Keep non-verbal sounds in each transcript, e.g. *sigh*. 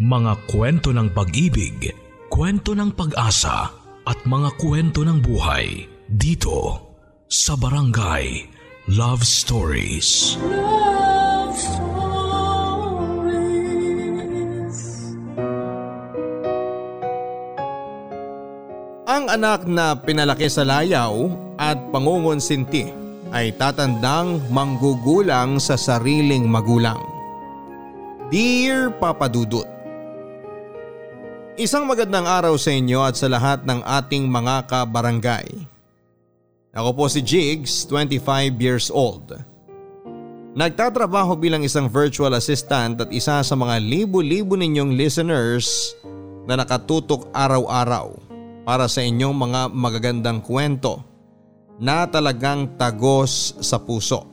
Mga kwento ng pag-ibig, kwento ng pag-asa at mga kwento ng buhay dito sa Barangay Love Stories. Love Stories. Ang anak na pinalaki sa layaw at pangungonsinti ay tatandang manggugulang sa sariling magulang. Dear Papa Dudut, Isang magandang araw sa inyo at sa lahat ng ating mga kabarangay. Ako po si Jigs, 25 years old. Nagtatrabaho bilang isang virtual assistant at isa sa mga libo-libo ninyong listeners na nakatutok araw-araw para sa inyong mga magagandang kwento na talagang tagos sa puso.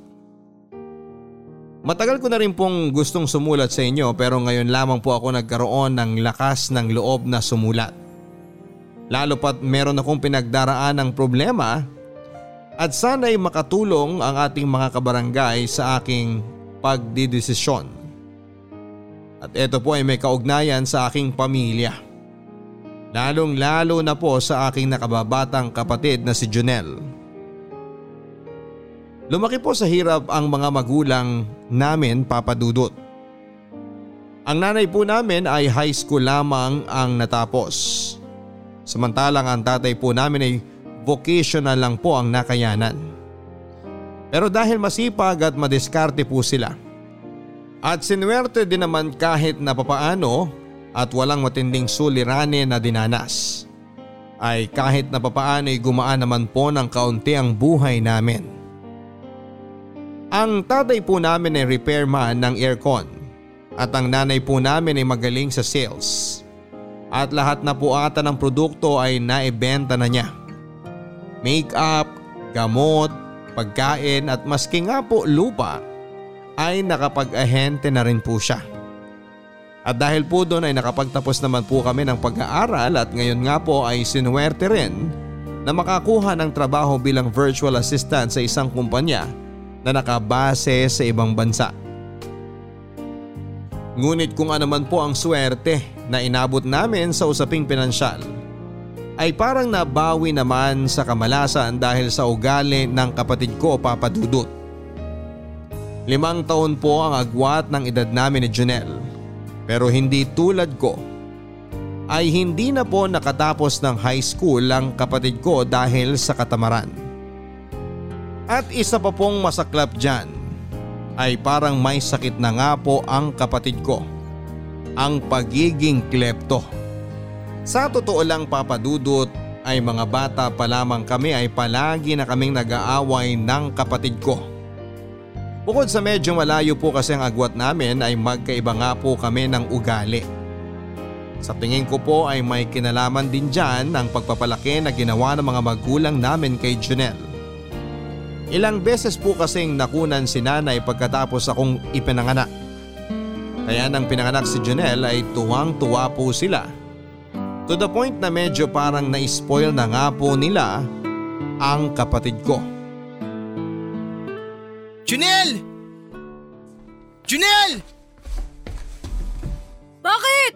Matagal ko na rin pong gustong sumulat sa inyo pero ngayon lamang po ako nagkaroon ng lakas ng loob na sumulat. Lalo pat meron akong pinagdaraan ng problema at sana'y makatulong ang ating mga kabarangay sa aking pagdidesisyon. At ito po ay may kaugnayan sa aking pamilya. Lalong lalo na po sa aking nakababatang kapatid na si Junel. Lumaki po sa hirap ang mga magulang namin papadudot. Ang nanay po namin ay high school lamang ang natapos. Samantalang ang tatay po namin ay vocational lang po ang nakayanan. Pero dahil masipag at madiskarte po sila. At sinuwerte din naman kahit na papaano at walang matinding suliranin na dinanas. Ay kahit na papaano ay gumaan naman po ng kaunti ang buhay namin. Ang tatay po namin ay repairman ng aircon at ang nanay po namin ay magaling sa sales. At lahat na po ata ng produkto ay naibenta na niya. Make-up, gamot, pagkain at maski nga po lupa ay nakapag-ahente na rin po siya. At dahil po doon ay nakapagtapos naman po kami ng pag-aaral at ngayon nga po ay sinuwerte rin na makakuha ng trabaho bilang virtual assistant sa isang kumpanya na nakabase sa ibang bansa. Ngunit kung ano man po ang swerte na inabot namin sa usaping pinansyal ay parang nabawi naman sa kamalasan dahil sa ugali ng kapatid ko papadudot. Limang taon po ang agwat ng edad namin ni Junel pero hindi tulad ko ay hindi na po nakatapos ng high school ang kapatid ko dahil sa katamaran. At isa pa pong masaklap dyan ay parang may sakit na nga po ang kapatid ko. Ang pagiging klepto. Sa totoo lang papadudot ay mga bata pa lamang kami ay palagi na kaming nag-aaway ng kapatid ko. Bukod sa medyo malayo po kasi ang agwat namin ay magkaiba nga po kami ng ugali. Sa tingin ko po ay may kinalaman din dyan ang pagpapalaki na ginawa ng mga magulang namin kay Junel. Ilang beses po kasing nakunan si nanay pagkatapos akong ipinanganak. Kaya nang pinanganak si Junel ay tuwang tuwa po sila. To the point na medyo parang na-spoil na nga po nila ang kapatid ko. Junel! Junel! Bakit?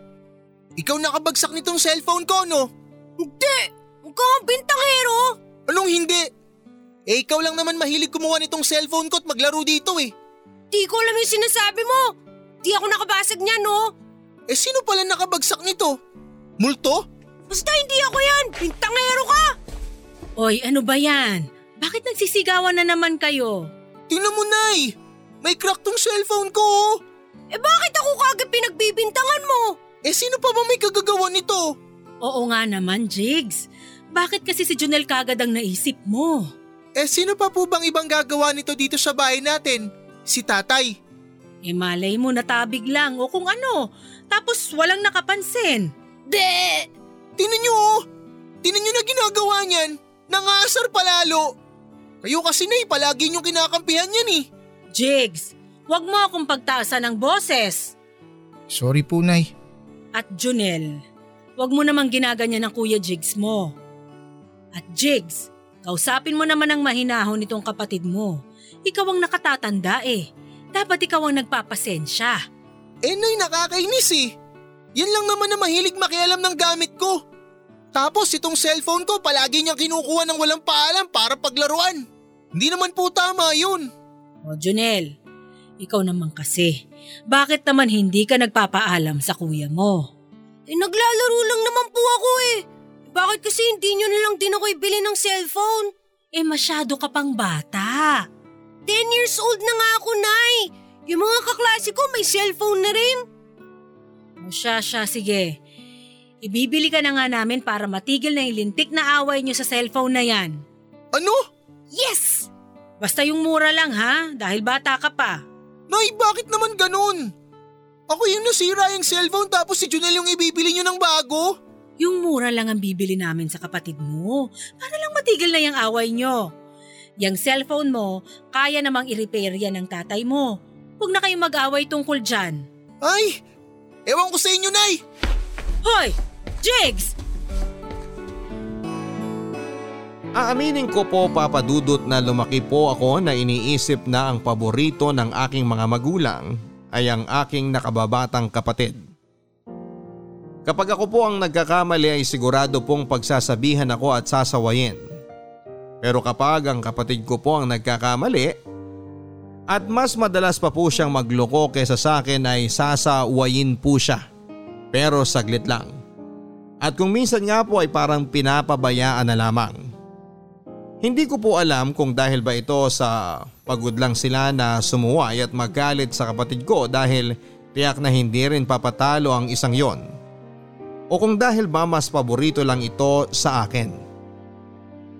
Ikaw nakabagsak nitong cellphone ko, no? Hindi! Huwag kang bintangero! Anong hindi? Eh ikaw lang naman mahilig kumuha nitong cellphone ko at maglaro dito eh. Di ko alam yung sinasabi mo. Di ako nakabasag niya, no? Eh sino pala nakabagsak nito? Multo? Basta hindi ako yan! Bintangero ka! Oy, ano ba yan? Bakit nagsisigawan na naman kayo? Tingnan mo, Nay! May crack tong cellphone ko oh. Eh bakit ako kagad pinagbibintangan mo? Eh sino pa ba may kagagawa nito? Oo nga naman, Jigs. Bakit kasi si Junel kagad ang naisip mo? Eh sino pa po bang ibang gagawa nito dito sa bahay natin? Si tatay. Eh malay mo natabig lang o kung ano. Tapos walang nakapansin. De! Tinan nyo oh! Tinan nyo na ginagawa niyan! Nangasar palalo! Kayo kasi na palagi nyo kinakampihan yan eh. Jigs, wag mo akong pagtaasan ng boses. Sorry po, Nay. At Junel, wag mo namang ginaganyan ng Kuya Jigs mo. At Jigs, kausapin mo naman ang mahinahon nitong kapatid mo. Ikaw ang nakatatanda eh. Dapat ikaw ang nagpapasensya. Eh, Nay, nakakainis eh. Yan lang naman na mahilig makialam ng gamit ko. Tapos itong cellphone ko palagi niyang kinukuha ng walang paalam para paglaruan. Hindi naman po tama yun. O Junel, ikaw naman kasi. Bakit naman hindi ka nagpapaalam sa kuya mo? Eh naglalaro lang naman po ako eh. Bakit kasi hindi nyo na lang din ako ibili ng cellphone? Eh masyado ka pang bata. 10 years old na nga ako, Nay. Yung mga kaklase ko may cellphone na rin. O siya, siya, sige. Ibibili ka na nga namin para matigil na yung lintik na away niyo sa cellphone na yan. Ano? Yes! Basta yung mura lang ha, dahil bata ka pa. Nay, bakit naman ganun? Ako yung nasira yung cellphone tapos si Junel yung ibibili niyo ng bago? Yung mura lang ang bibili namin sa kapatid mo. Para lang matigil na yung away nyo. Yung cellphone mo, kaya namang i-repair yan ng tatay mo. Huwag na kayong mag-away tungkol dyan. Ay, ewan ko sa inyo, Nay. Hoy! Jigs! Aaminin ko po papadudot na lumaki po ako na iniisip na ang paborito ng aking mga magulang ay ang aking nakababatang kapatid. Kapag ako po ang nagkakamali ay sigurado pong pagsasabihan ako at sasawayin. Pero kapag ang kapatid ko po ang nagkakamali at mas madalas pa po siyang magloko kesa sa akin ay sasawayin po siya. Pero saglit lang. At kung minsan nga po ay parang pinapabayaan na lamang. Hindi ko po alam kung dahil ba ito sa pagod lang sila na sumuway at magalit sa kapatid ko dahil tiyak na hindi rin papatalo ang isang yon. O kung dahil ba mas paborito lang ito sa akin.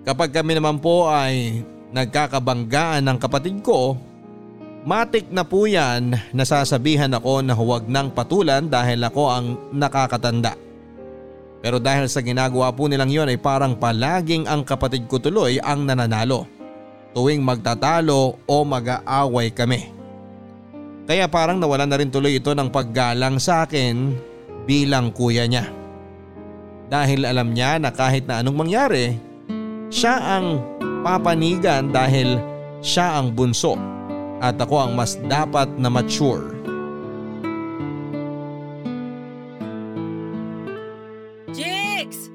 Kapag kami naman po ay nagkakabanggaan ng kapatid ko, matik na po yan nasasabihan ako na huwag nang patulan dahil ako ang nakakatanda. Pero dahil sa ginagawa po nilang yon ay parang palaging ang kapatid ko tuloy ang nananalo. Tuwing magtatalo o mag-aaway kami. Kaya parang nawala na rin tuloy ito ng paggalang sa akin bilang kuya niya. Dahil alam niya na kahit na anong mangyari, siya ang papanigan dahil siya ang bunso at ako ang mas dapat na mature. Jigs!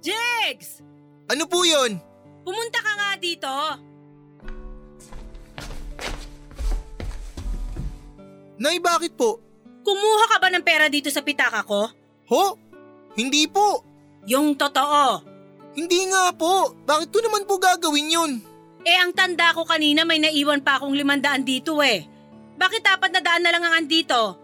Jigs! Ano po yun? Pumunta ka nga dito. Nay, bakit po? Kumuha ka ba ng pera dito sa pitaka ko? Ho? Hindi po. Yung totoo. Hindi nga po. Bakit ko naman po gagawin yun? Eh ang tanda ko kanina may naiwan pa akong limandaan dito eh. Bakit dapat na daan na lang ang andito?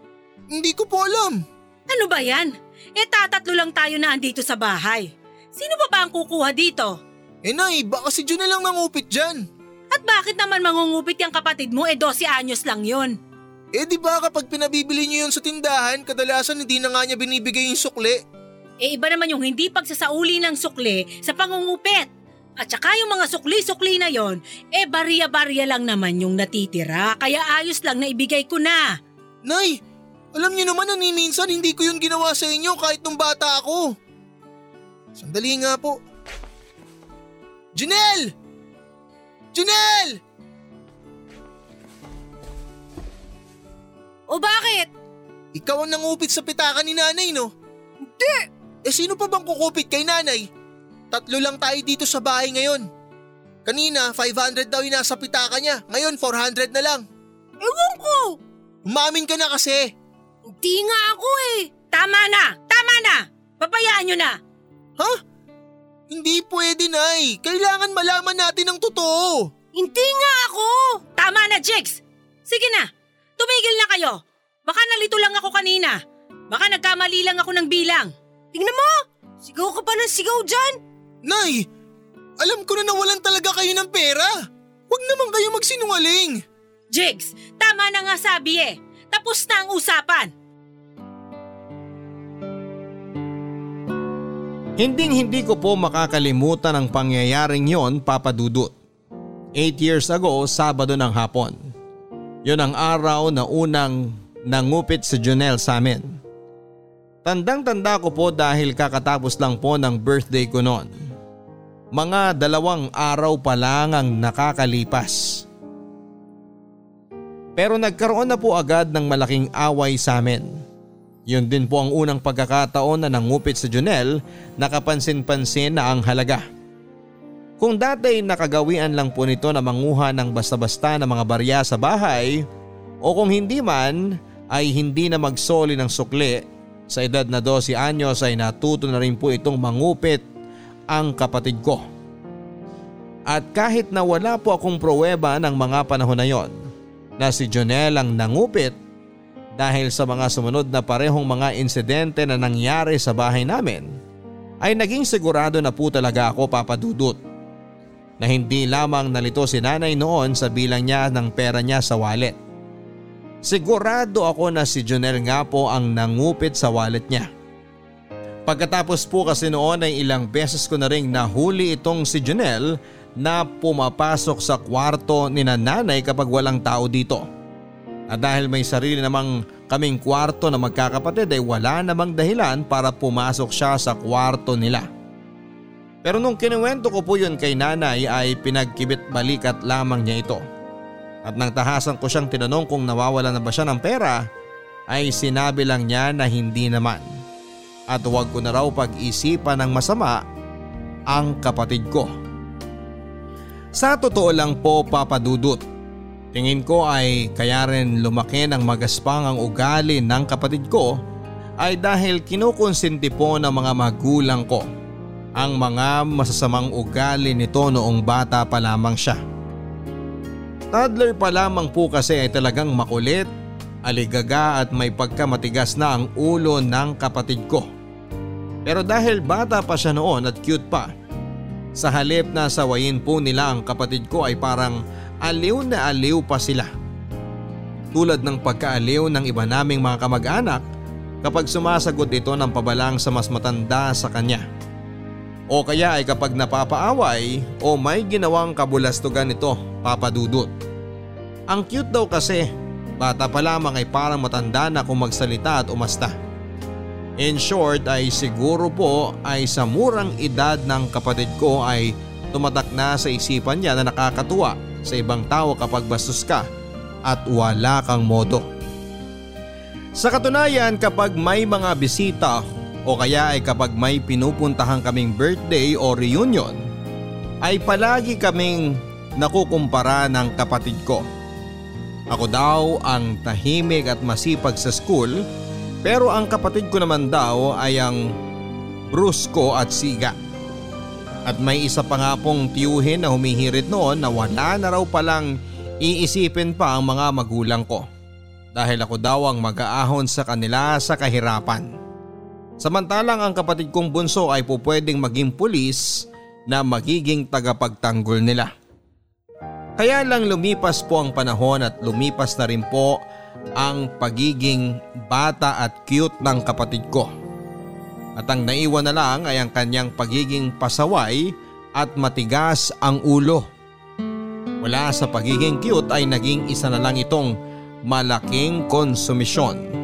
Hindi ko po alam. Ano ba yan? Eh tatatlo lang tayo na andito sa bahay. Sino ba ba ang kukuha dito? Eh nay, baka si Jun na lang nangupit dyan. At bakit naman mangungupit yung kapatid mo eh 12 anyos lang yun? Eh di ba kapag pinabibili niyo yun sa tindahan, kadalasan hindi na nga niya binibigay yung sukli. Eh iba naman yung hindi pagsasauli ng sukli sa pangungupit. At saka yung mga sukli-sukli na yon, eh barya-barya lang naman yung natitira kaya ayos lang na ibigay ko na. Nay, alam niyo naman na ni minsan hindi ko yun ginawa sa inyo kahit nung bata ako. Sandali nga po. Janelle! Janelle! O bakit? Ikaw ang nangupit sa pitaka ni nanay, no? Hindi! Eh sino pa bang kukupit kay nanay? Tatlo lang tayo dito sa bahay ngayon. Kanina, 500 daw yung nasa pitaka niya. Ngayon, 400 na lang. Ewan ko. Umamin ka na kasi. Hindi nga ako eh. Tama na! Tama na! Papayaan nyo na! Ha? Hindi pwede, Nay. Kailangan malaman natin ang totoo. Hindi nga ako. Tama na, Jigs! Sige na! Tumigil na kayo! Baka nalito lang ako kanina. Baka nagkamali lang ako ng bilang. Tingnan mo. Sigaw ka pa ng sigaw dyan. Nay, alam ko na nawalan talaga kayo ng pera. Huwag naman kayo magsinungaling. Jigs, tama na nga sabi eh. Tapos na ang usapan. Hinding hindi ko po makakalimutan ang pangyayaring yon papadudot. Eight years ago, Sabado ng hapon. Yon ang araw na unang nangupit si Junel sa amin. Tandang-tanda ko po dahil kakatapos lang po ng birthday ko noon. Mga dalawang araw pa lang ang nakakalipas. Pero nagkaroon na po agad ng malaking away sa amin. Yun din po ang unang pagkakataon na nangupit si Junel na kapansin-pansin na ang halaga. Kung dati nakagawian lang po nito na manguha ng basta-basta ng mga barya sa bahay o kung hindi man ay hindi na magsoli ng sukli sa edad na 12 anyos ay natuto na rin po itong mangupit ang kapatid ko. At kahit na wala po akong pruweba ng mga panahon na yon na si Jonel ang nangupit dahil sa mga sumunod na parehong mga insidente na nangyari sa bahay namin ay naging sigurado na po talaga ako papadudot na hindi lamang nalito si nanay noon sa bilang niya ng pera niya sa wallet. Sigurado ako na si Jonel nga po ang nangupit sa wallet niya. Pagkatapos po kasi noon ay ilang beses ko na ring nahuli itong si Jonel na pumapasok sa kwarto ni nanay kapag walang tao dito. At dahil may sarili namang kaming kwarto na magkakapatid ay wala namang dahilan para pumasok siya sa kwarto nila. Pero nung kinuwento ko po yun kay nanay ay pinagkibit balikat lamang niya ito. At nang tahasan ko siyang tinanong kung nawawala na ba siya ng pera ay sinabi lang niya na hindi naman. At huwag ko na raw pag-isipan ng masama ang kapatid ko. Sa totoo lang po papadudot. Tingin ko ay kaya rin lumaki ng magaspang ang ugali ng kapatid ko ay dahil kinukonsinti po ng mga magulang ko ang mga masasamang ugali nito noong bata pa lamang siya. Toddler pa lamang po kasi ay talagang makulit, aligaga at may pagkamatigas na ang ulo ng kapatid ko. Pero dahil bata pa siya noon at cute pa, sa halip na sawayin po nila ang kapatid ko ay parang aliw na aliw pa sila. Tulad ng pagkaaliw ng iba naming mga kamag-anak kapag sumasagot ito ng pabalang sa mas matanda sa kanya. O kaya ay kapag napapaaway o may ginawang kabulastugan ito papadudot. Ang cute daw kasi, bata pa lamang ay parang matanda na kung magsalita at umasta. In short ay siguro po ay sa murang edad ng kapatid ko ay tumatak na sa isipan niya na nakakatuwa sa ibang tao kapag bastos ka at wala kang modo. Sa katunayan kapag may mga bisita o kaya ay kapag may pinupuntahan kaming birthday o reunion ay palagi kaming nakukumpara ng kapatid ko. Ako daw ang tahimik at masipag sa school pero ang kapatid ko naman daw ay ang brusko at siga. At may isa pa nga pong tiyuhin na humihirit noon na wala na raw palang iisipin pa ang mga magulang ko. Dahil ako daw ang mag-aahon sa kanila sa kahirapan. Samantalang ang kapatid kong bunso ay po maging pulis na magiging tagapagtanggol nila. Kaya lang lumipas po ang panahon at lumipas na rin po ang pagiging bata at cute ng kapatid ko. At ang naiwan na lang ay ang kanyang pagiging pasaway at matigas ang ulo. Wala sa pagiging cute ay naging isa na lang itong malaking konsumisyon.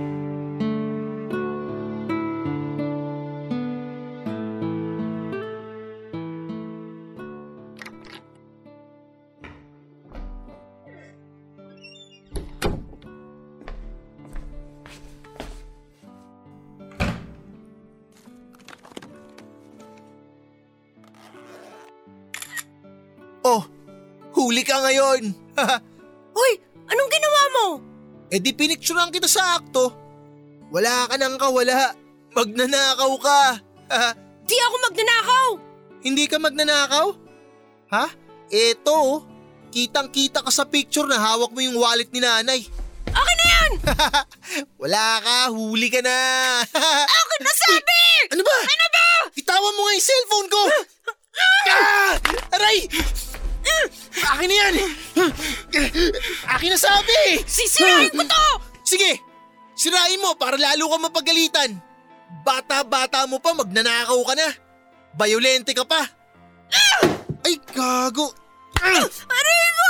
Huli ka ngayon. *laughs* Hoy, anong ginawa mo? eh di pinicturean kita sa akto. Wala ka nang kawala. Magnanakaw ka. *laughs* Di ako magnanakaw! Hindi ka magnanakaw? Ha? Eto, kitang kita ka sa picture na hawak mo yung wallet ni nanay. Akin na yan! *laughs* Wala ka, huli ka na. Akin na sabi! ano ba? Ano ba? Itawan mo nga yung cellphone ko. ah! Aray! Akin na yan! Akin na sabi! Sisirain ko to! Sige, sirain mo para lalo ka mapagalitan. Bata-bata mo pa, magnanakaw ka na. Bayolente ka pa. Ay, gago. Aray ko!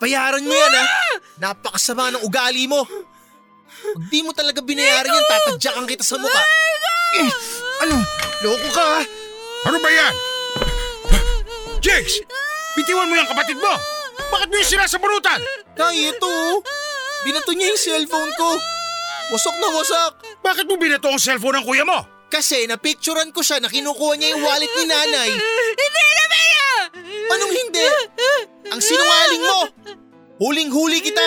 Bayaran mo yan ha. Napakasama ng ugali mo. Pag di mo talaga binayaran yan, tatadyakan kita sa mukha. Eh, ano? Loko ka ha? Ano ba yan? Jigs! Bitiwan mo yung kapatid mo! Bakit mo yung sira sa burutan? Tay, ito. oh. Binato niya yung cellphone ko. Wasak na wasak. Bakit mo binato ang cellphone ng kuya mo? Kasi napicturan ko siya na kinukuha niya yung wallet ni nanay. Hindi na Bea! Anong hindi? Ang sinungaling mo! Huling-huli kita!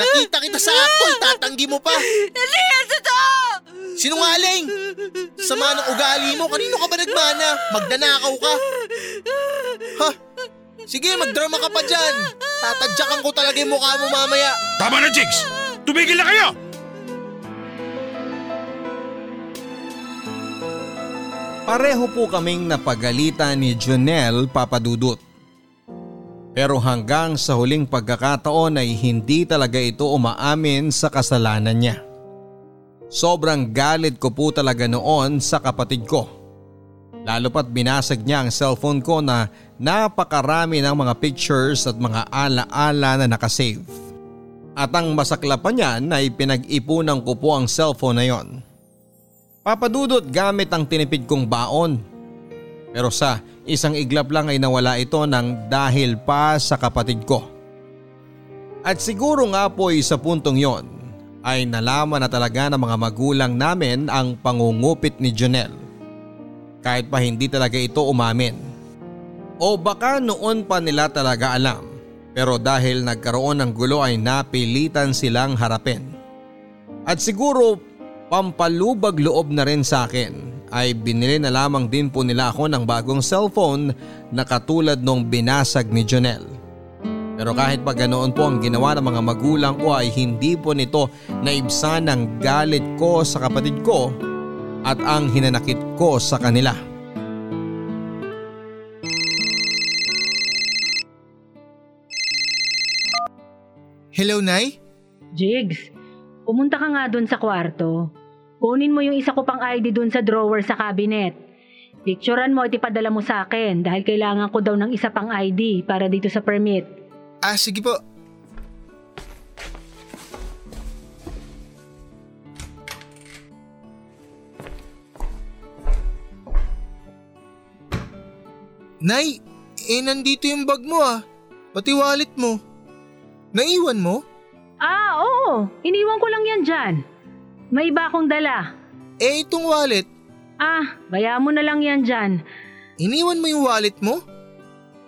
Nakita kita sa akto, tatanggi mo pa! Hindi yan totoo! Sinungaling! Sama ng ugali mo, kanino ka ba nagmana? Magdanakaw ka! Ha? Sige, magdrama ka pa dyan! Tatadyakan ko talaga yung mukha mo mamaya! Tama na, Jigs! Tumigil na kayo! Pareho po kaming napagalitan ni Jonel Papadudut. Pero hanggang sa huling pagkakataon ay hindi talaga ito umaamin sa kasalanan niya. Sobrang galit ko po talaga noon sa kapatid ko. Lalo pat binasag niya ang cellphone ko na napakarami ng mga pictures at mga alaala na nakasave. At ang masaklapan niyan ay pinag-ipunan ko po ang cellphone na yon. Papadudot gamit ang tinipid kong baon. Pero sa isang iglap lang ay nawala ito ng dahil pa sa kapatid ko. At siguro nga po sa puntong yon ay nalaman na talaga ng mga magulang namin ang pangungupit ni Jonel. Kahit pa hindi talaga ito umamin. O baka noon pa nila talaga alam pero dahil nagkaroon ng gulo ay napilitan silang harapin. At siguro pampalubag loob na rin sa akin ay binili na lamang din po nila ako ng bagong cellphone na katulad nung binasag ni Jonel. Pero kahit pa ganoon po ang ginawa ng mga magulang ko ay hindi po nito naibsan ang galit ko sa kapatid ko at ang hinanakit ko sa kanila. Hello, Nay? Jigs, pumunta ka nga dun sa kwarto. Kunin mo yung isa ko pang ID dun sa drawer sa cabinet. Picturean mo at ipadala mo sa akin dahil kailangan ko daw ng isa pang ID para dito sa permit. Ah, sige po. Nay, eh nandito yung bag mo ah. Pati wallet mo. Naiwan mo? Ah, oo. Iniwan ko lang yan dyan. May iba akong dala. Eh itong wallet, Ah, bayaan mo na lang yan dyan. iniwan mo yung wallet mo?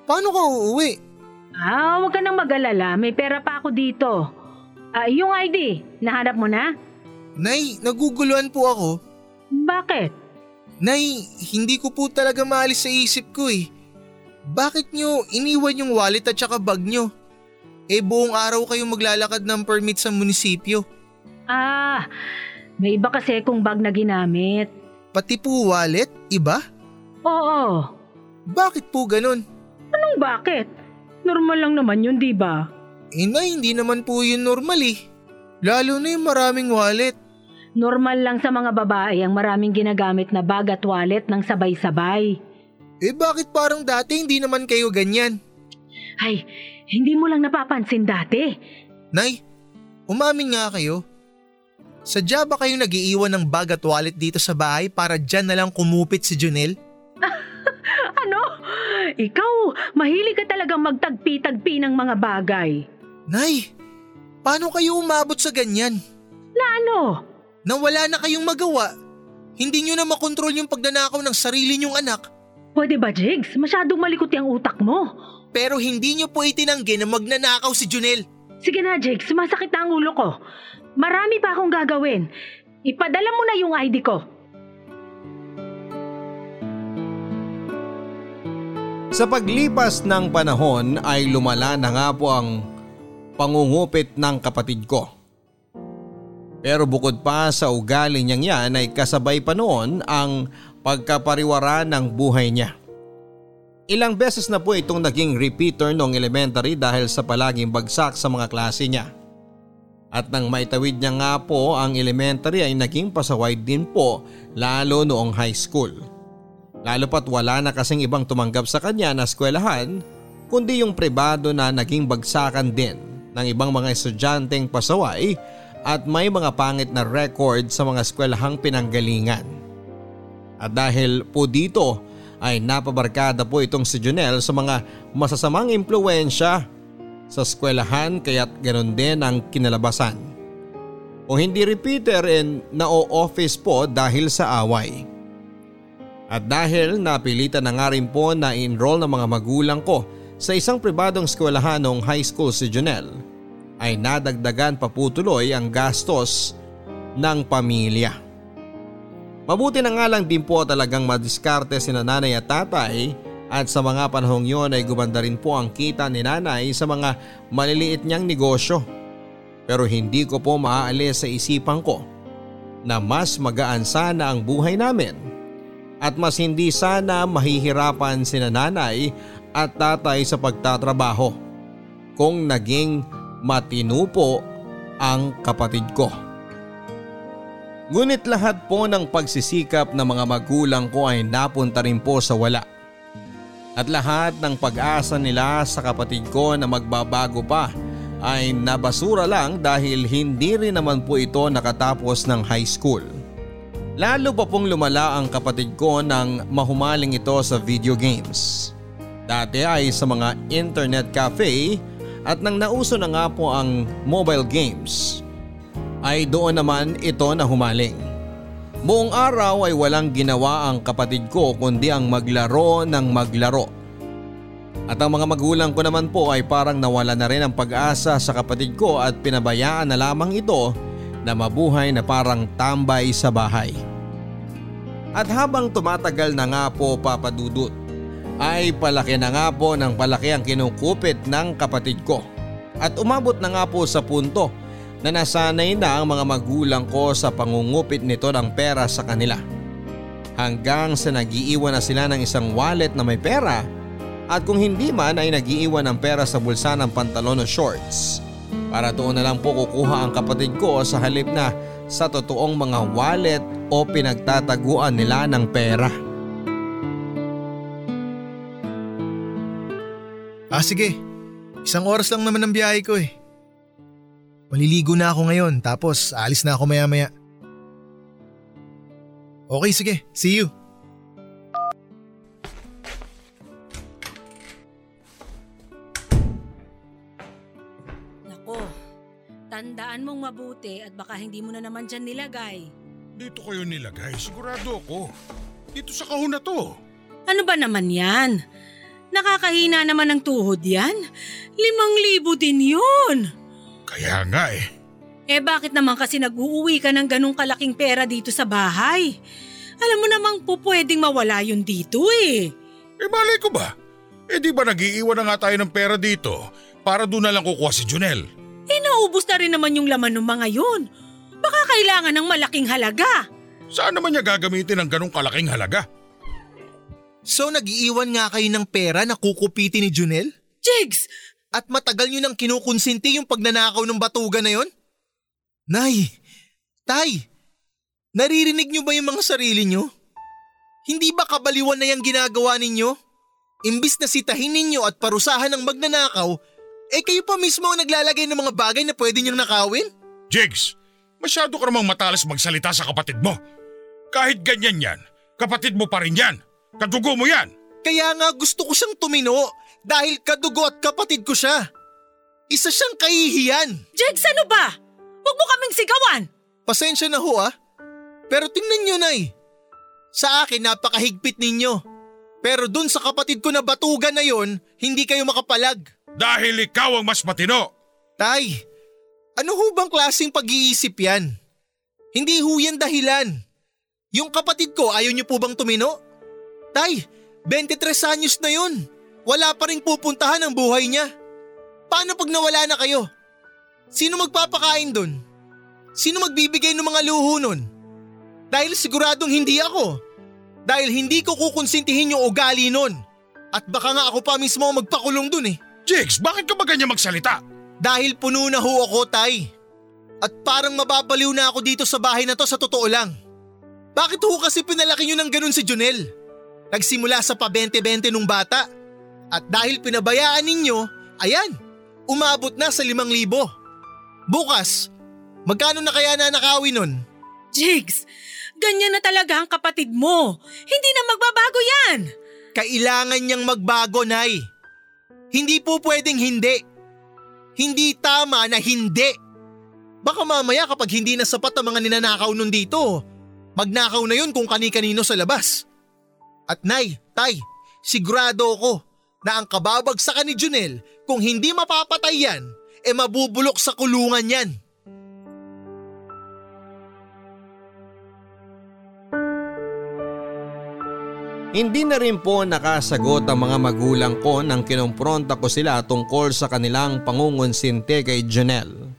Paano ka uuwi? Ah, huwag ka nang mag-alala. May pera pa ako dito. Ah, yung ID, nahanap mo na? Nay, naguguluhan po ako. Bakit? Nay, hindi ko po talaga maalis sa isip ko eh. Bakit nyo iniwan yung wallet at saka bag nyo? Eh buong araw kayong maglalakad ng permit sa munisipyo. Ah, may iba kasi kung bag na ginamit. Pati po wallet, iba? Oo. Bakit po ganun? Anong bakit? Normal lang naman yun, di ba? Eh nay, hindi naman po yun normal eh. Lalo na yung maraming wallet. Normal lang sa mga babae ang maraming ginagamit na bag at wallet ng sabay-sabay. Eh bakit parang dati hindi naman kayo ganyan? Ay, hindi mo lang napapansin dati. Nay, umamin nga kayo. Sadya ba kayong nagiiwan ng bag at wallet dito sa bahay para dyan na lang kumupit si Junel? *laughs* Ano? Ikaw, mahilig ka talagang magtagpi-tagpi ng mga bagay. Nay, paano kayo umabot sa ganyan? Na ano? Nang wala na kayong magawa, hindi nyo na makontrol yung pagnanakaw ng sarili nyong anak, Pwede ba, Jigs? Masyadong malikot yung utak mo. pero hindi nyo po itinanggi na magnanakaw si Junel. Sige na, Jigs. Sumasakit na ang ulo ko. Marami pa akong gagawin. Ipadala mo na yung ID ko. Sa paglipas ng panahon ay lumala na nga po ang pangungupit ng kapatid ko. Pero bukod pa sa ugali niyang yan ay kasabay pa noon ang pagkapariwara ng buhay niya. Ilang beses na po itong naging repeater noong elementary dahil sa palaging bagsak sa mga klase niya. At nang maitawid niya nga po ang elementary ay naging pasaway din po lalo noong high school. Lalo pat wala na kasing ibang tumanggap sa kanya na eskwelahan kundi yung pribado na naging bagsakan din ng ibang mga estudyanteng pasaway at may mga pangit na record sa mga eskwelahang pinanggalingan. At dahil po dito ay napabarkada po itong si Junel sa mga masasamang impluensya sa eskwelahan kaya't ganon din ang kinalabasan. O hindi repeater and na-office po dahil sa away. At dahil napilitan na nga rin po na enroll ng mga magulang ko sa isang pribadong eskwelahan noong high school si Jonel, ay nadagdagan pa po tuloy ang gastos ng pamilya. Mabuti na nga lang din po talagang madiskarte si nanay at tatay at sa mga panahong yon ay gumanda rin po ang kita ni nanay sa mga maliliit niyang negosyo. Pero hindi ko po maaalis sa isipan ko na mas magaan sana ang buhay namin at mas hindi sana mahihirapan si nanay at tatay sa pagtatrabaho kung naging matinupo ang kapatid ko. Ngunit lahat po ng pagsisikap ng mga magulang ko ay napunta rin po sa wala. At lahat ng pag-asa nila sa kapatid ko na magbabago pa ay nabasura lang dahil hindi rin naman po ito nakatapos ng high school. Lalo pa pong lumala ang kapatid ko nang mahumaling ito sa video games. Dati ay sa mga internet cafe at nang nauso na nga po ang mobile games ay doon naman ito na humaling. Buong araw ay walang ginawa ang kapatid ko kundi ang maglaro ng maglaro. At ang mga magulang ko naman po ay parang nawala na rin ang pag-asa sa kapatid ko at pinabayaan na lamang ito na mabuhay na parang tambay sa bahay. At habang tumatagal na nga po papadudot ay palaki na nga po ng palaki ang kinukupit ng kapatid ko. At umabot na nga po sa punto na nasanay na ang mga magulang ko sa pangungupit nito ng pera sa kanila. Hanggang sa nagiiwan na sila ng isang wallet na may pera at kung hindi man ay nagiiwan ng pera sa bulsa ng pantalon o shorts. Para doon na lang po kukuha ang kapatid ko sa halip na sa totoong mga wallet o pinagtataguan nila ng pera. Ah sige, isang oras lang naman ang biyahe ko eh. Maliligo na ako ngayon tapos alis na ako maya maya. Okay sige, see you. Nako, tandaan mong mabuti at baka hindi mo na naman dyan nilagay. Dito yun nilagay, sigurado ako. Dito sa kahon na to. Ano ba naman yan? Nakakahina naman ng tuhod yan. Limang libo din yun. Kaya nga eh. Eh bakit naman kasi nag-uuwi ka ng ganong kalaking pera dito sa bahay? Alam mo namang po pwedeng mawala yun dito eh. Eh malay ko ba? Eh di ba nag-iiwan na nga tayo ng pera dito para doon na lang kukuha si Junel? Eh naubos na rin naman yung laman ng mga yun. Baka kailangan ng malaking halaga. Saan naman niya gagamitin ang ganong kalaking halaga? So nag-iiwan nga kayo ng pera na kukupiti ni Junel? Jigs! At matagal nyo nang kinukonsinti yung pagnanakaw ng batuga na yon? Nay, tay, naririnig nyo ba yung mga sarili nyo? Hindi ba kabaliwan na yung ginagawa ninyo? Imbis na sitahin ninyo at parusahan ng magnanakaw, eh kayo pa mismo ang naglalagay ng mga bagay na pwede niyang nakawin? Jigs, masyado ka namang matalas magsalita sa kapatid mo. Kahit ganyan yan, kapatid mo pa rin yan. Kadugo mo yan. Kaya nga gusto ko siyang tumino dahil kadugo at kapatid ko siya. Isa siyang kahihiyan. Jigs, ano ba? Huwag mo kaming sigawan! Pasensya na ho ah. Pero tingnan nyo nay. Sa akin napakahigpit ninyo. Pero dun sa kapatid ko na batugan na yon, hindi kayo makapalag. Dahil ikaw ang mas matino. Tay, ano ho bang klaseng pag-iisip yan? Hindi ho yan dahilan. Yung kapatid ko ayaw niyo po bang tumino? Tay, 23 anyos na yun. Wala pa rin pupuntahan ang buhay niya. Paano pag nawala na kayo? Sino magpapakain dun? Sino magbibigay ng mga luho nun? Dahil siguradong hindi ako. Dahil hindi ko kukonsintihin yung ugali nun. At baka nga ako pa mismo magpakulong dun eh. Jigs, bakit ka ba ganyan magsalita? Dahil puno na ho ako, Tay. At parang mababaliw na ako dito sa bahay na to sa totoo lang. Bakit ho kasi pinalaki nyo ng ganun si Junel? Nagsimula sa pa 20-20 nung bata. At dahil pinabayaan ninyo, ayan, umabot na sa 5,000. Bukas, magkano na kaya na nakawin nun? Jigs, ganyan na talaga ang kapatid mo. Hindi na magbabago yan. Kailangan niyang magbago, Nay. Hindi po pwedeng hindi. Hindi tama na hindi. Baka mamaya kapag hindi na sapat ang mga ninanakaw nun dito, magnakaw na yun kung kani-kanino sa labas. At Nay, Tay, sigurado ako na ang kababagsakan ni Junel kung hindi mapapatay yan, e mabubulok sa kulungan yan. Hindi na rin po nakasagot ang mga magulang ko nang kinumpronta ko sila tungkol sa kanilang pangungunsinte kay Janelle.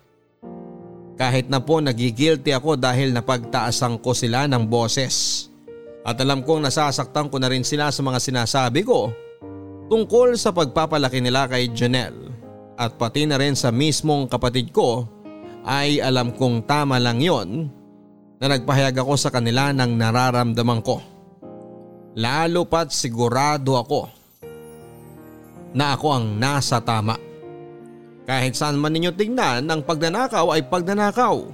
Kahit na po nagigilty ako dahil napagtaasan ko sila ng boses. At alam kong nasasaktan ko na rin sila sa mga sinasabi ko tungkol sa pagpapalaki nila kay Janelle. At pati na rin sa mismong kapatid ko ay alam kong tama lang yon na nagpahayag ako sa kanila ng nararamdaman ko. Lalo pat sigurado ako na ako ang nasa tama. Kahit saan man ninyo tingnan, ang pagnanakaw ay pagnanakaw.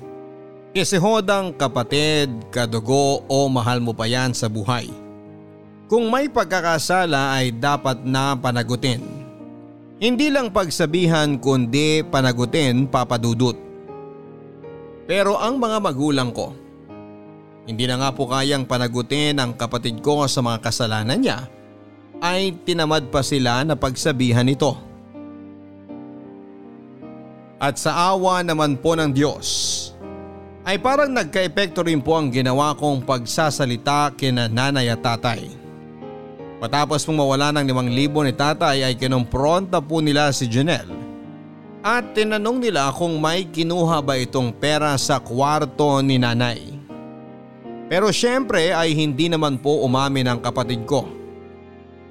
Kasi hodang kapatid, kadugo o mahal mo pa yan sa buhay. Kung may pagkakasala ay dapat na panagutin. Hindi lang pagsabihan kundi panagutin papadudot. Pero ang mga magulang ko, hindi na nga po kayang panagutin ang kapatid ko sa mga kasalanan niya ay tinamad pa sila na pagsabihan ito. At sa awa naman po ng Diyos ay parang nagka-epekto rin po ang ginawa kong pagsasalita kina nanay at tatay. Patapos pong mawala ng 5,000 ni tatay ay kinumpronta po nila si Janelle at tinanong nila kung may kinuha ba itong pera sa kwarto ni nanay. Pero syempre ay hindi naman po umamin ang kapatid ko.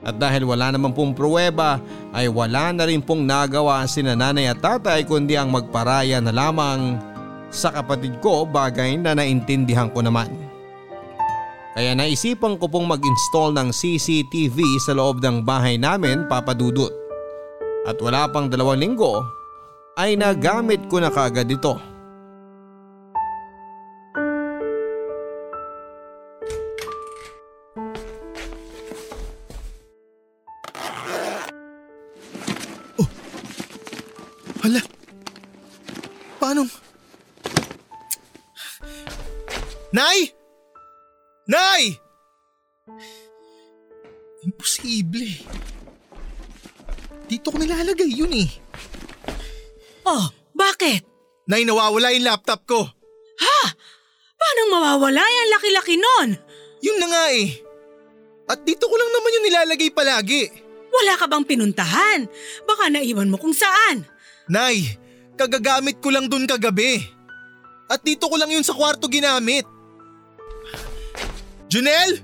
At dahil wala naman pong pruweba ay wala na rin pong nagawa si nanay at tatay kundi ang magparaya na lamang sa kapatid ko bagay na naintindihan ko naman. Kaya naisipan ko pong mag-install ng CCTV sa loob ng bahay namin papadudot. At wala pang dalawang linggo ay nagamit ko na kaagad ito. Nay, nawawala yung laptop ko. Ha? Paano mawawala yan? Laki-laki nun. Yun na nga eh. At dito ko lang naman yung nilalagay palagi. Wala ka bang pinuntahan? Baka naiwan mo kung saan. Nay, kagagamit ko lang dun kagabi. At dito ko lang yun sa kwarto ginamit. Junel!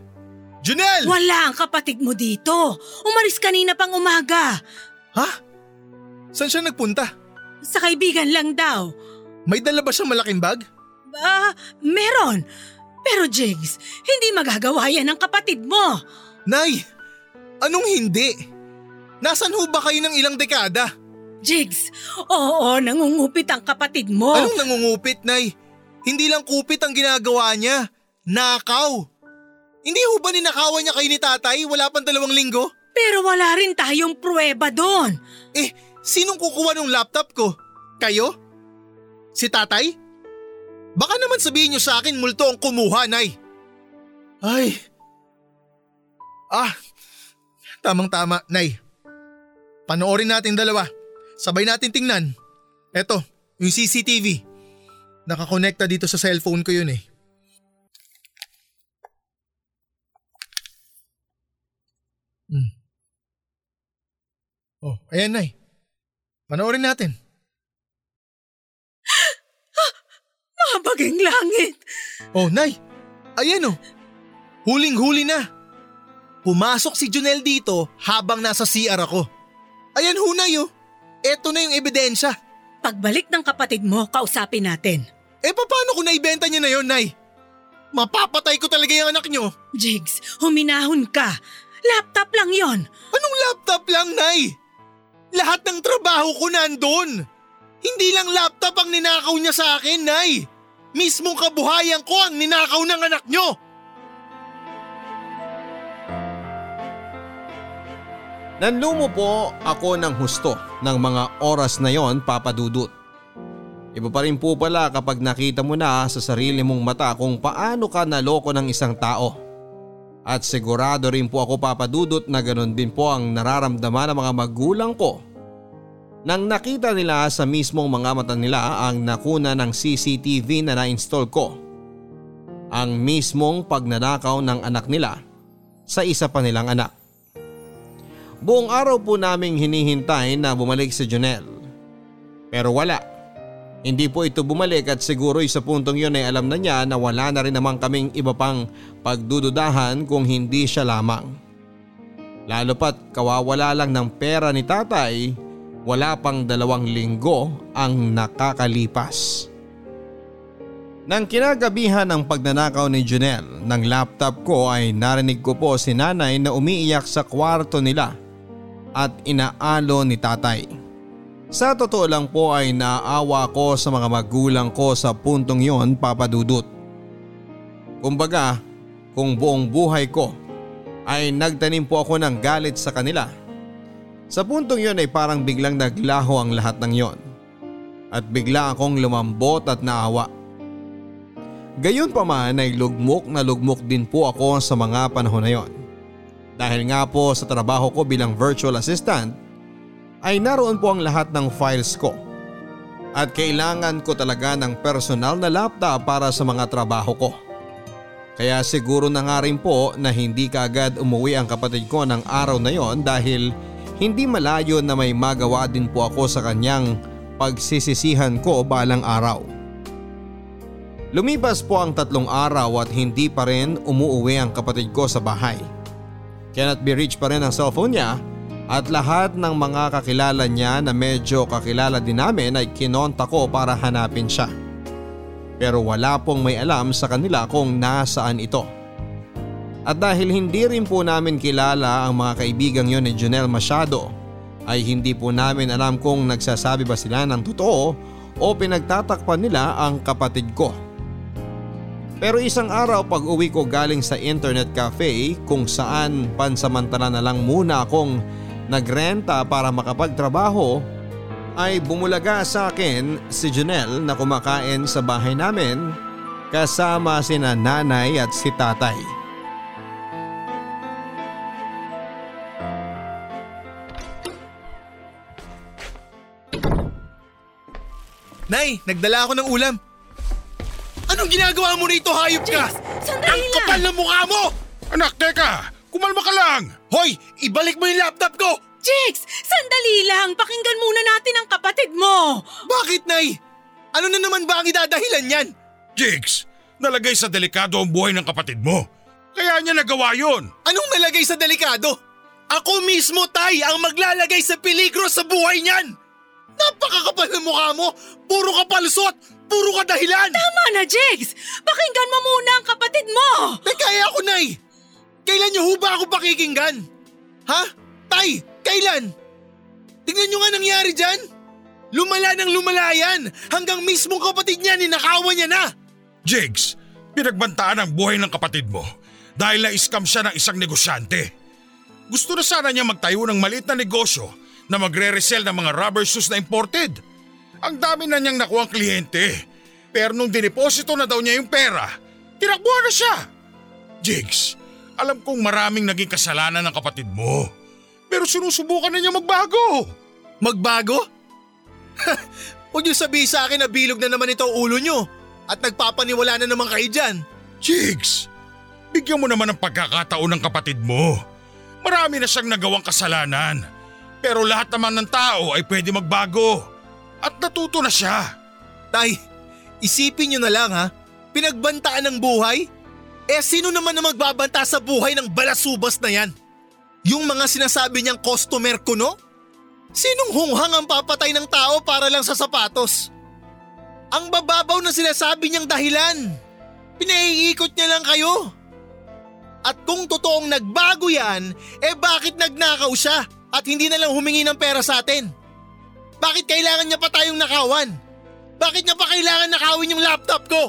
Junel! Wala ang kapatid mo dito. Umalis kanina pang umaga. Ha? Saan siya nagpunta? Sa kaibigan lang daw. May dala ba siyang malaking bag? Ah, meron. Pero Jigs, hindi magagawa yan ng kapatid mo. Nay, anong hindi? Nasaan ho ba kayo ng ilang dekada? Jigs, oo, nangungupit ang kapatid mo. Anong nangungupit, Nay? Hindi lang kupit ang ginagawa niya. Nakaw. Hindi ho ba ninakawan niya kayo ni tatay? Wala pang dalawang linggo? Pero wala rin tayong pruweba doon. Eh, sinong kukuha ng laptop ko? Kayo? Si tatay? Baka naman sabihin niyo sa akin multo ang kumuha, Nay. Ay. Ah, tamang-tama, Nay. Panoorin natin dalawa. Sabay natin tingnan. Eto, yung CCTV. Nakakonekta dito sa cellphone ko yun eh. Hmm. Oh, ayan, Nay. Panoorin natin. Mabaging langit. Oh, Nay. Ayan oh. Huling-huli na. Pumasok si Junel dito habang nasa CR ako. Ayan ho, Nay oh. Eto na yung ebidensya. Pagbalik ng kapatid mo, kausapin natin. Eh paano kung naibenta niya na yon, Nay? Mapapatay ko talaga yung anak niyo. Jigs, huminahon ka. Laptop lang yon. Anong laptop lang, Nay? Lahat ng trabaho ko nandun. Hindi lang laptop ang ninakaw niya sa akin, Nay. Mismong kabuhayan ko ang ninakaw ng anak niyo. Nanlumo po ako ng husto ng mga oras na yon papadudot. Iba pa rin po pala kapag nakita mo na sa sarili mong mata kung paano ka naloko ng isang tao. At sigurado rin po ako papadudot na ganoon din po ang nararamdaman ng mga magulang ko. Nang nakita nila sa mismong mga mata nila ang nakuna ng CCTV na na-install ko. Ang mismong pagnanakaw ng anak nila sa isa pa nilang anak. Buong araw po naming hinihintay na bumalik si Jonel. Pero wala. Hindi po ito bumalik at siguro sa puntong yun ay alam na niya na wala na rin naman kaming iba pang pagdududahan kung hindi siya lamang. Lalo pat kawawala lang ng pera ni tatay, wala pang dalawang linggo ang nakakalipas. Nang kinagabihan ng pagnanakaw ni Junel ng laptop ko ay narinig ko po si nanay na umiiyak sa kwarto nila at inaalo ni tatay. Sa totoo lang po ay naawa ko sa mga magulang ko sa puntong yon papadudot. Kumbaga, kung buong buhay ko ay nagtanim po ako ng galit sa kanila. Sa puntong yon ay parang biglang naglaho ang lahat ng yon. At bigla akong lumambot at naawa. Gayon pa man ay lugmok na lugmok din po ako sa mga panahon na yon. Dahil nga po sa trabaho ko bilang virtual assistant ay naroon po ang lahat ng files ko. At kailangan ko talaga ng personal na laptop para sa mga trabaho ko. Kaya siguro na nga rin po na hindi kaagad umuwi ang kapatid ko ng araw na yon dahil hindi malayo na may magawa din po ako sa kanyang pagsisisihan ko balang araw. Lumipas po ang tatlong araw at hindi pa rin umuuwi ang kapatid ko sa bahay. Cannot be reached pa rin ang cellphone niya at lahat ng mga kakilala niya na medyo kakilala din namin ay kinonta ko para hanapin siya. Pero wala pong may alam sa kanila kung nasaan ito. At dahil hindi rin po namin kilala ang mga kaibigang yon ni Junel masyado, ay hindi po namin alam kung nagsasabi ba sila ng totoo o pinagtatakpan nila ang kapatid ko. Pero isang araw pag uwi ko galing sa internet cafe kung saan pansamantala na lang muna akong nagrenta para makapagtrabaho ay bumulaga sa akin si Janelle na kumakain sa bahay namin kasama sina nanay at si tatay. Nay, nagdala ako ng ulam. Anong ginagawa mo rito, hayop ka? Sandali Ang lang! kapal ng mukha mo! Anak, teka! Kumalma ka lang! Hoy, ibalik mo yung laptop ko! Chicks, sandali lang. Pakinggan muna natin ang kapatid mo. Bakit, Nay? Ano na naman ba ang idadahilan yan? Jigs, nalagay sa delikado ang buhay ng kapatid mo. Kaya niya nagawa yon. Anong nalagay sa delikado? Ako mismo, Tay, ang maglalagay sa peligro sa buhay niyan! Napakakapal ng mukha mo! Puro ka palusot! Puro ka dahilan! Tama na, Jigs. Pakinggan mo muna ang kapatid mo. Teka, kaya ako, Nay! Kailan niyo ho ba ako pakikinggan? Ha? Tay, kailan? Tingnan niyo nga nangyari dyan. Lumala ng lumala yan hanggang mismong kapatid niya ninakawan niya na. Jigs, pinagbantaan ang buhay ng kapatid mo dahil na-scam siya ng isang negosyante. Gusto na sana niya magtayo ng maliit na negosyo na magre-resell ng mga rubber shoes na imported. Ang dami na niyang nakuha kliyente. Pero nung dineposito na daw niya yung pera, tinakbuhan na siya. Jigs, alam kong maraming naging kasalanan ng kapatid mo. Pero sinusubukan na niya magbago. Magbago? *laughs* Huwag niyo sabihin sa akin na bilog na naman ito ang ulo niyo at nagpapaniwala na naman kayo dyan. Jigs, bigyan mo naman ng pagkakataon ng kapatid mo. Marami na siyang nagawang kasalanan. Pero lahat naman ng tao ay pwede magbago. At natuto na siya. Tay, isipin niyo na lang ha, pinagbantaan ng buhay? Eh sino naman na magbabanta sa buhay ng balasubas na yan? Yung mga sinasabi niyang customer ko no? Sinong hunghang ang papatay ng tao para lang sa sapatos? Ang bababaw na sinasabi niyang dahilan. Pinaiikot niya lang kayo. At kung totoong nagbago yan, eh bakit nagnakaw siya at hindi na lang humingi ng pera sa atin? Bakit kailangan niya pa tayong nakawan? Bakit niya pa kailangan nakawin yung laptop ko?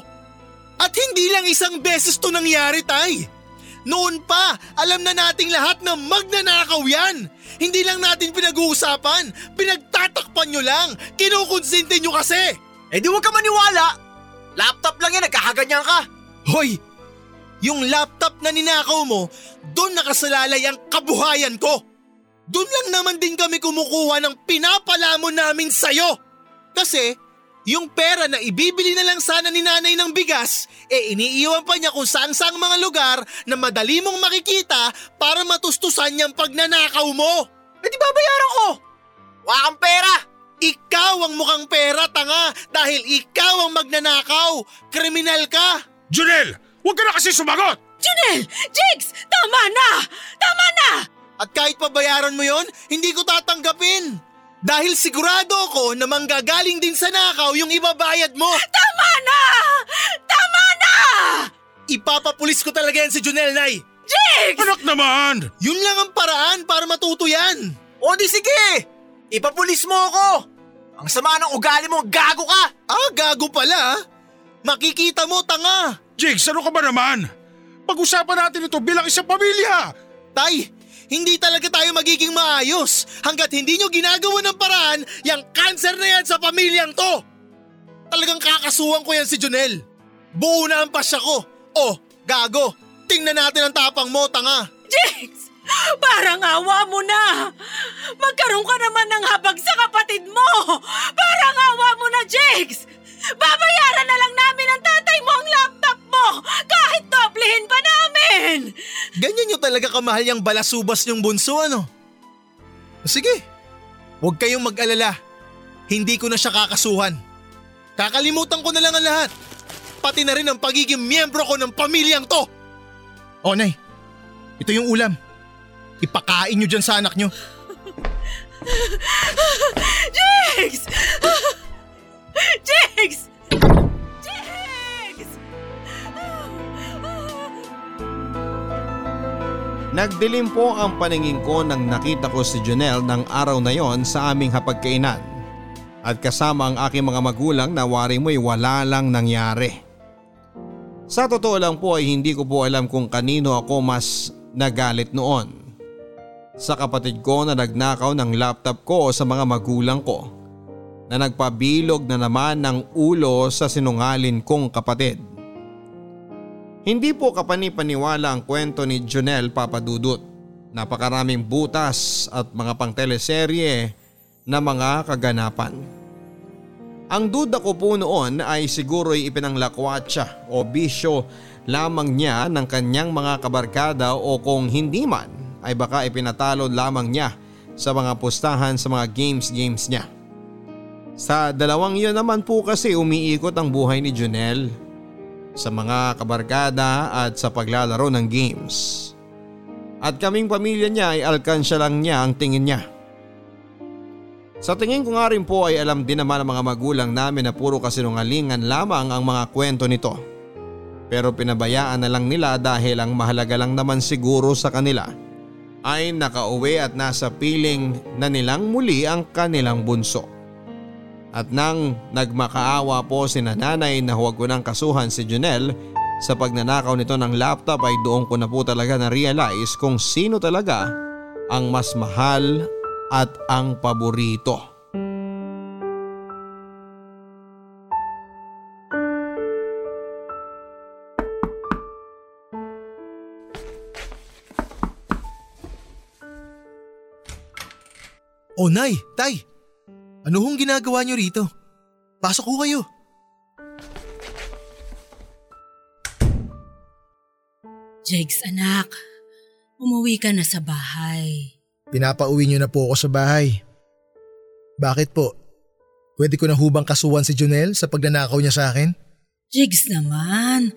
At hindi lang isang beses to nangyari, tay. Noon pa, alam na nating lahat na magnanakaw yan. Hindi lang natin pinag-uusapan, pinagtatakpan nyo lang, kinukonsente nyo kasi. Eh di huwag ka maniwala. Laptop lang yan, nagkakaganyan ka. Hoy! Yung laptop na ninakaw mo, doon nakasalalay ang kabuhayan ko. Doon lang naman din kami kumukuha ng pinapalamon namin sa'yo. Kasi yung pera na ibibili na lang sana ni nanay ng bigas, eh iniiwan pa niya kung saan saang mga lugar na madali mong makikita para matustusan niyang pagnanakaw mo. Eh di babayaran ko. Wala kang pera. Ikaw ang mukhang pera, tanga, dahil ikaw ang magnanakaw. Kriminal ka. Junel, huwag ka na kasi sumagot! Junel! Jigs! Tama na! Tama na! At kahit pabayaran mo yon, hindi ko tatanggapin. Dahil sigurado ako na manggagaling din sa nakaw yung ibabayad mo. Tama na! Tama na! Ipapapulis ko talaga yan si Junel, Nay. Jigs! Anak naman! Yun lang ang paraan para matuto yan. O di sige. Ipapulis mo ako. Ang sama ng ugali mo, gago ka. Ah, gago pala. ah. Makikita mo, tanga. Jigs, ano ka ba naman? Pag-usapan natin ito bilang isang pamilya! Tay, hindi talaga tayo magiging maayos hanggat hindi nyo ginagawa ng paraan yung cancer na yan sa pamilyang to. Talagang kakasuhan ko yan si Junel. Buo na ang pasya ko. Oh, gago. Tingnan natin ang tapang mo, tanga. Jigs! Parang awa mo na! Magkaroon ka naman ng habag sa kapatid mo! Parang awa mo na, Jigs! Babayaran na lang namin ang tatay mo ang laptop mo! Kahit doblehin pa namin! Ganyan nyo talaga kamahal yung balasubas yung bunso, ano? Sige, huwag kayong mag-alala. Hindi ko na siya kakasuhan. Kakalimutan ko na lang ang lahat. Pati na rin ang pagiging miyembro ko ng pamilyang to. O, Nay. Ito yung ulam. Ipakain nyo dyan sa anak nyo. *laughs* Jigs! Nagdilim po ang paningin ko nang nakita ko si Janelle ng araw na yon sa aming hapagkainan. At kasama ang aking mga magulang na wari mo'y wala lang nangyari. Sa totoo lang po ay hindi ko po alam kung kanino ako mas nagalit noon. Sa kapatid ko na nagnakaw ng laptop ko o sa mga magulang ko na nagpabilog na naman ng ulo sa sinungalin kong kapatid. Hindi po kapanipaniwala ang kwento ni Jonel Papadudut. Napakaraming butas at mga pangteleserye na mga kaganapan. Ang duda ko po noon ay siguro'y ipinanglakwatsa o bisyo lamang niya ng kanyang mga kabarkada o kung hindi man ay baka ipinatalo lamang niya sa mga pustahan sa mga games-games niya. Sa dalawang iyon naman po kasi umiikot ang buhay ni Junel sa mga kabarkada at sa paglalaro ng games. At kaming pamilya niya ay alkansya lang niya ang tingin niya. Sa tingin ko nga rin po ay alam din naman ng mga magulang namin na puro kasinungalingan lamang ang mga kwento nito. Pero pinabayaan na lang nila dahil ang mahalaga lang naman siguro sa kanila ay nakauwi at nasa piling na nilang muli ang kanilang bunso. At nang nagmakaawa po si nanay na huwag ko nang kasuhan si Junel sa pagnanakaw nito ng laptop ay doon ko na po talaga na-realize kung sino talaga ang mas mahal at ang paborito. O Nay, Tay, ano hong ginagawa nyo rito? Pasok ho kayo. Jigs anak, umuwi ka na sa bahay. Pinapauwi niyo na po ako sa bahay. Bakit po? Pwede ko na hubang kasuhan si Junel sa pagnanakaw niya sa akin? Jigs naman,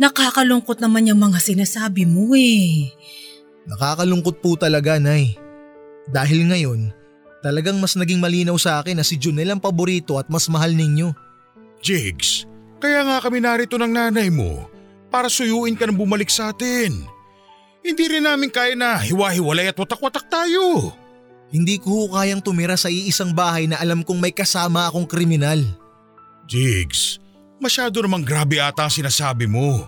nakakalungkot naman yung mga sinasabi mo eh. Nakakalungkot po talaga, Nay. Dahil ngayon, talagang mas naging malinaw sa akin na si Junel ang paborito at mas mahal ninyo. Jigs, kaya nga kami narito ng nanay mo para suyuin ka ng bumalik sa atin. Hindi rin namin kaya na hiwa-hiwalay at watak-watak tayo. Hindi ko kayang tumira sa iisang bahay na alam kong may kasama akong kriminal. Jigs, masyado namang grabe ata ang sinasabi mo.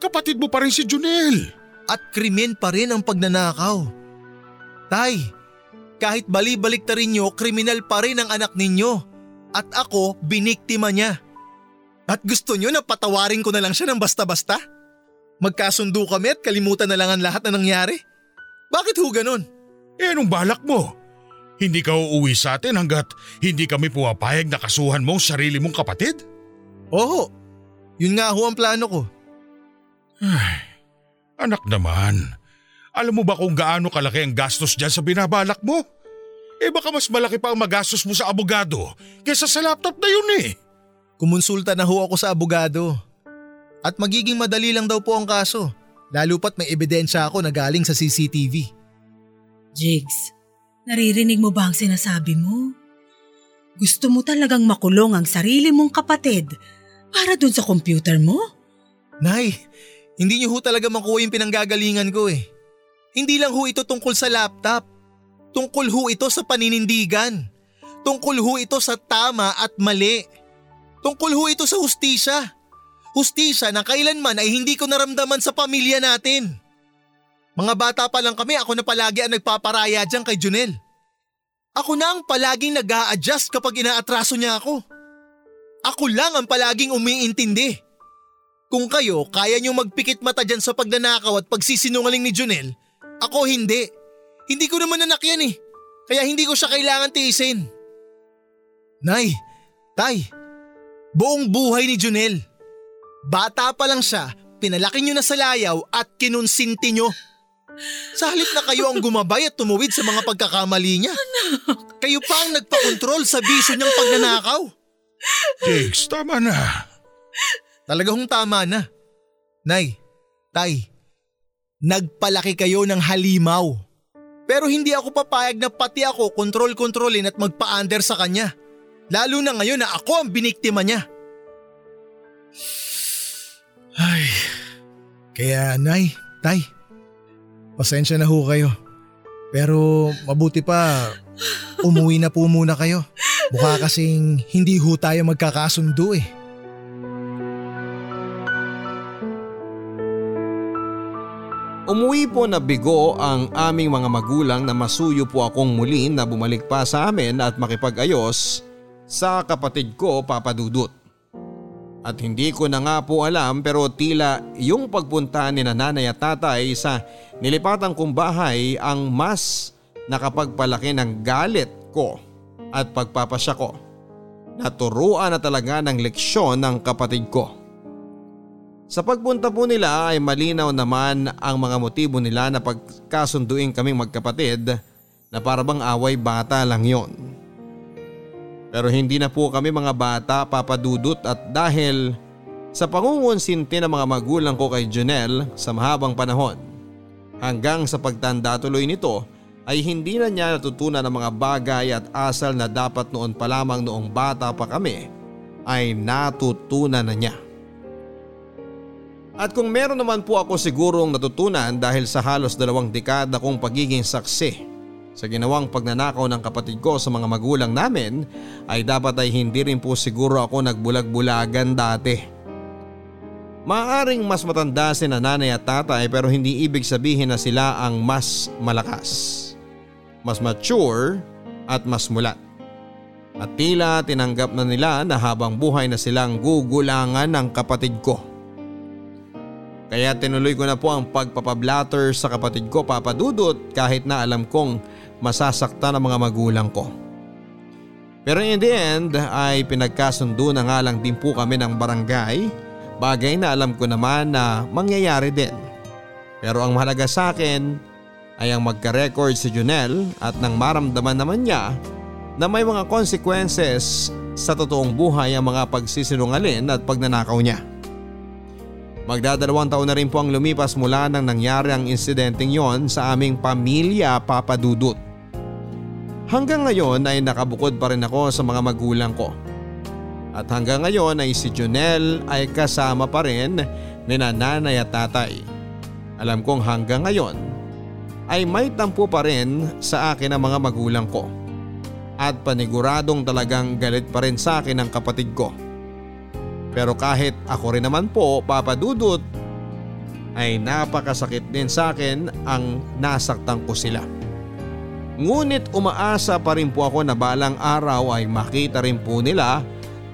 Kapatid mo pa rin si Junel. At krimen pa rin ang pagnanakaw. Tay, kahit bali-balik ta rin nyo, kriminal pa rin ang anak ninyo. At ako, biniktima niya. At gusto niyo na patawarin ko na lang siya ng basta-basta? Magkasundo kami at kalimutan na lang ang lahat na nangyari? Bakit ho ganun? Eh anong balak mo? Hindi ka uuwi sa atin hanggat hindi kami puwapayag na kasuhan mo ang sarili mong kapatid? Oo, yun nga ho ang plano ko. Ay, anak naman, alam mo ba kung gaano kalaki ang gastos dyan sa binabalak mo? Eh baka mas malaki pa ang magastos mo sa abogado kaysa sa laptop na yun eh. Kumonsulta na ho ako sa abogado. At magiging madali lang daw po ang kaso. Lalo pat may ebidensya ako na galing sa CCTV. Jigs, naririnig mo ba ang sinasabi mo? Gusto mo talagang makulong ang sarili mong kapatid para dun sa computer mo? Nay, hindi niyo ho talaga makuha yung pinanggagalingan ko eh. Hindi lang ho ito tungkol sa laptop. Tungkol ho ito sa paninindigan. Tungkol ho ito sa tama at mali. Tungkol ho ito sa hustisya. Hustisya na kailanman ay hindi ko naramdaman sa pamilya natin. Mga bata pa lang kami ako na palagi ang nagpaparaya dyan kay Junel. Ako na ang palaging nag adjust kapag inaatraso niya ako. Ako lang ang palaging umiintindi. Kung kayo kaya niyo magpikit mata dyan sa pagnanakaw at pagsisinungaling ni Junel, ako hindi. Hindi ko naman anak yan eh. Kaya hindi ko siya kailangan tiisin. Nay, tay, buong buhay ni Junel. Bata pa lang siya, pinalaki niyo na sa layaw at kinunsinti niyo. Sa halip na kayo ang gumabay at tumuwid sa mga pagkakamali niya. Kayo pa ang nagpakontrol sa bisyo niyang pagnanakaw. Jigs, tama na. Talaga hong tama na. Nay, tay, nagpalaki kayo ng halimaw. Pero hindi ako papayag na pati ako kontrol-kontrolin at magpa-under sa kanya. Lalo na ngayon na ako ang biniktima niya. Ay, kaya nay, tay, pasensya na ho kayo. Pero mabuti pa, umuwi na po muna kayo. Mukha kasing hindi ho tayo magkakasundo eh. Umuwi po na bigo ang aming mga magulang na masuyo po akong muli na bumalik pa sa amin at makipag-ayos sa kapatid ko papadudot. At hindi ko na nga po alam pero tila yung pagpunta ni nanay at tatay sa nilipatan kong bahay ang mas nakapagpalaki ng galit ko at pagpapasya ko. Naturuan na talaga ng leksyon ng kapatid ko. Sa pagpunta po nila ay malinaw naman ang mga motibo nila na pagkasunduin kaming magkapatid na parabang away bata lang yon. Pero hindi na po kami mga bata papadudot at dahil sa pangungonsinti ng mga magulang ko kay Janelle sa mahabang panahon. Hanggang sa pagtanda tuloy nito ay hindi na niya natutunan ang mga bagay at asal na dapat noon pa lamang noong bata pa kami ay natutunan na niya. At kung meron naman po ako sigurong natutunan dahil sa halos dalawang dekada kong pagiging saksi sa ginawang pagnanakaw ng kapatid ko sa mga magulang namin ay dapat ay hindi rin po siguro ako nagbulag-bulagan dati. Maaring mas matanda si nanay at tatay pero hindi ibig sabihin na sila ang mas malakas, mas mature at mas mulat. At tila tinanggap na nila na habang buhay na silang gugulangan ng kapatid ko. Kaya tinuloy ko na po ang pagpapablatter sa kapatid ko papadudot kahit na alam kong masasaktan ang mga magulang ko. Pero in the end ay pinagkasundo na nga lang din po kami ng barangay bagay na alam ko naman na mangyayari din. Pero ang mahalaga sa akin ay ang magka-record si Junel at nang maramdaman naman niya na may mga consequences sa totoong buhay ang mga pagsisinungalin at pagnanakaw niya. Magdadalawang taon na rin po ang lumipas mula nang nangyari ang insidenteng yon sa aming pamilya papadudot. Hanggang ngayon ay nakabukod pa rin ako sa mga magulang ko. At hanggang ngayon ay si Junel ay kasama pa rin ni nanay at tatay. Alam kong hanggang ngayon ay may tampo pa rin sa akin ang mga magulang ko. At paniguradong talagang galit pa rin sa akin ang kapatid ko. Pero kahit ako rin naman po papadudot ay napakasakit din sa akin ang nasaktan ko sila. Ngunit umaasa pa rin po ako na balang araw ay makita rin po nila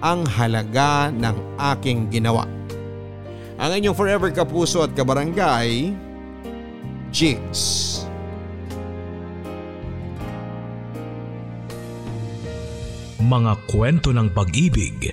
ang halaga ng aking ginawa. Ang inyong forever kapuso at kabarangay, Jigs. Mga kwento ng pag-ibig,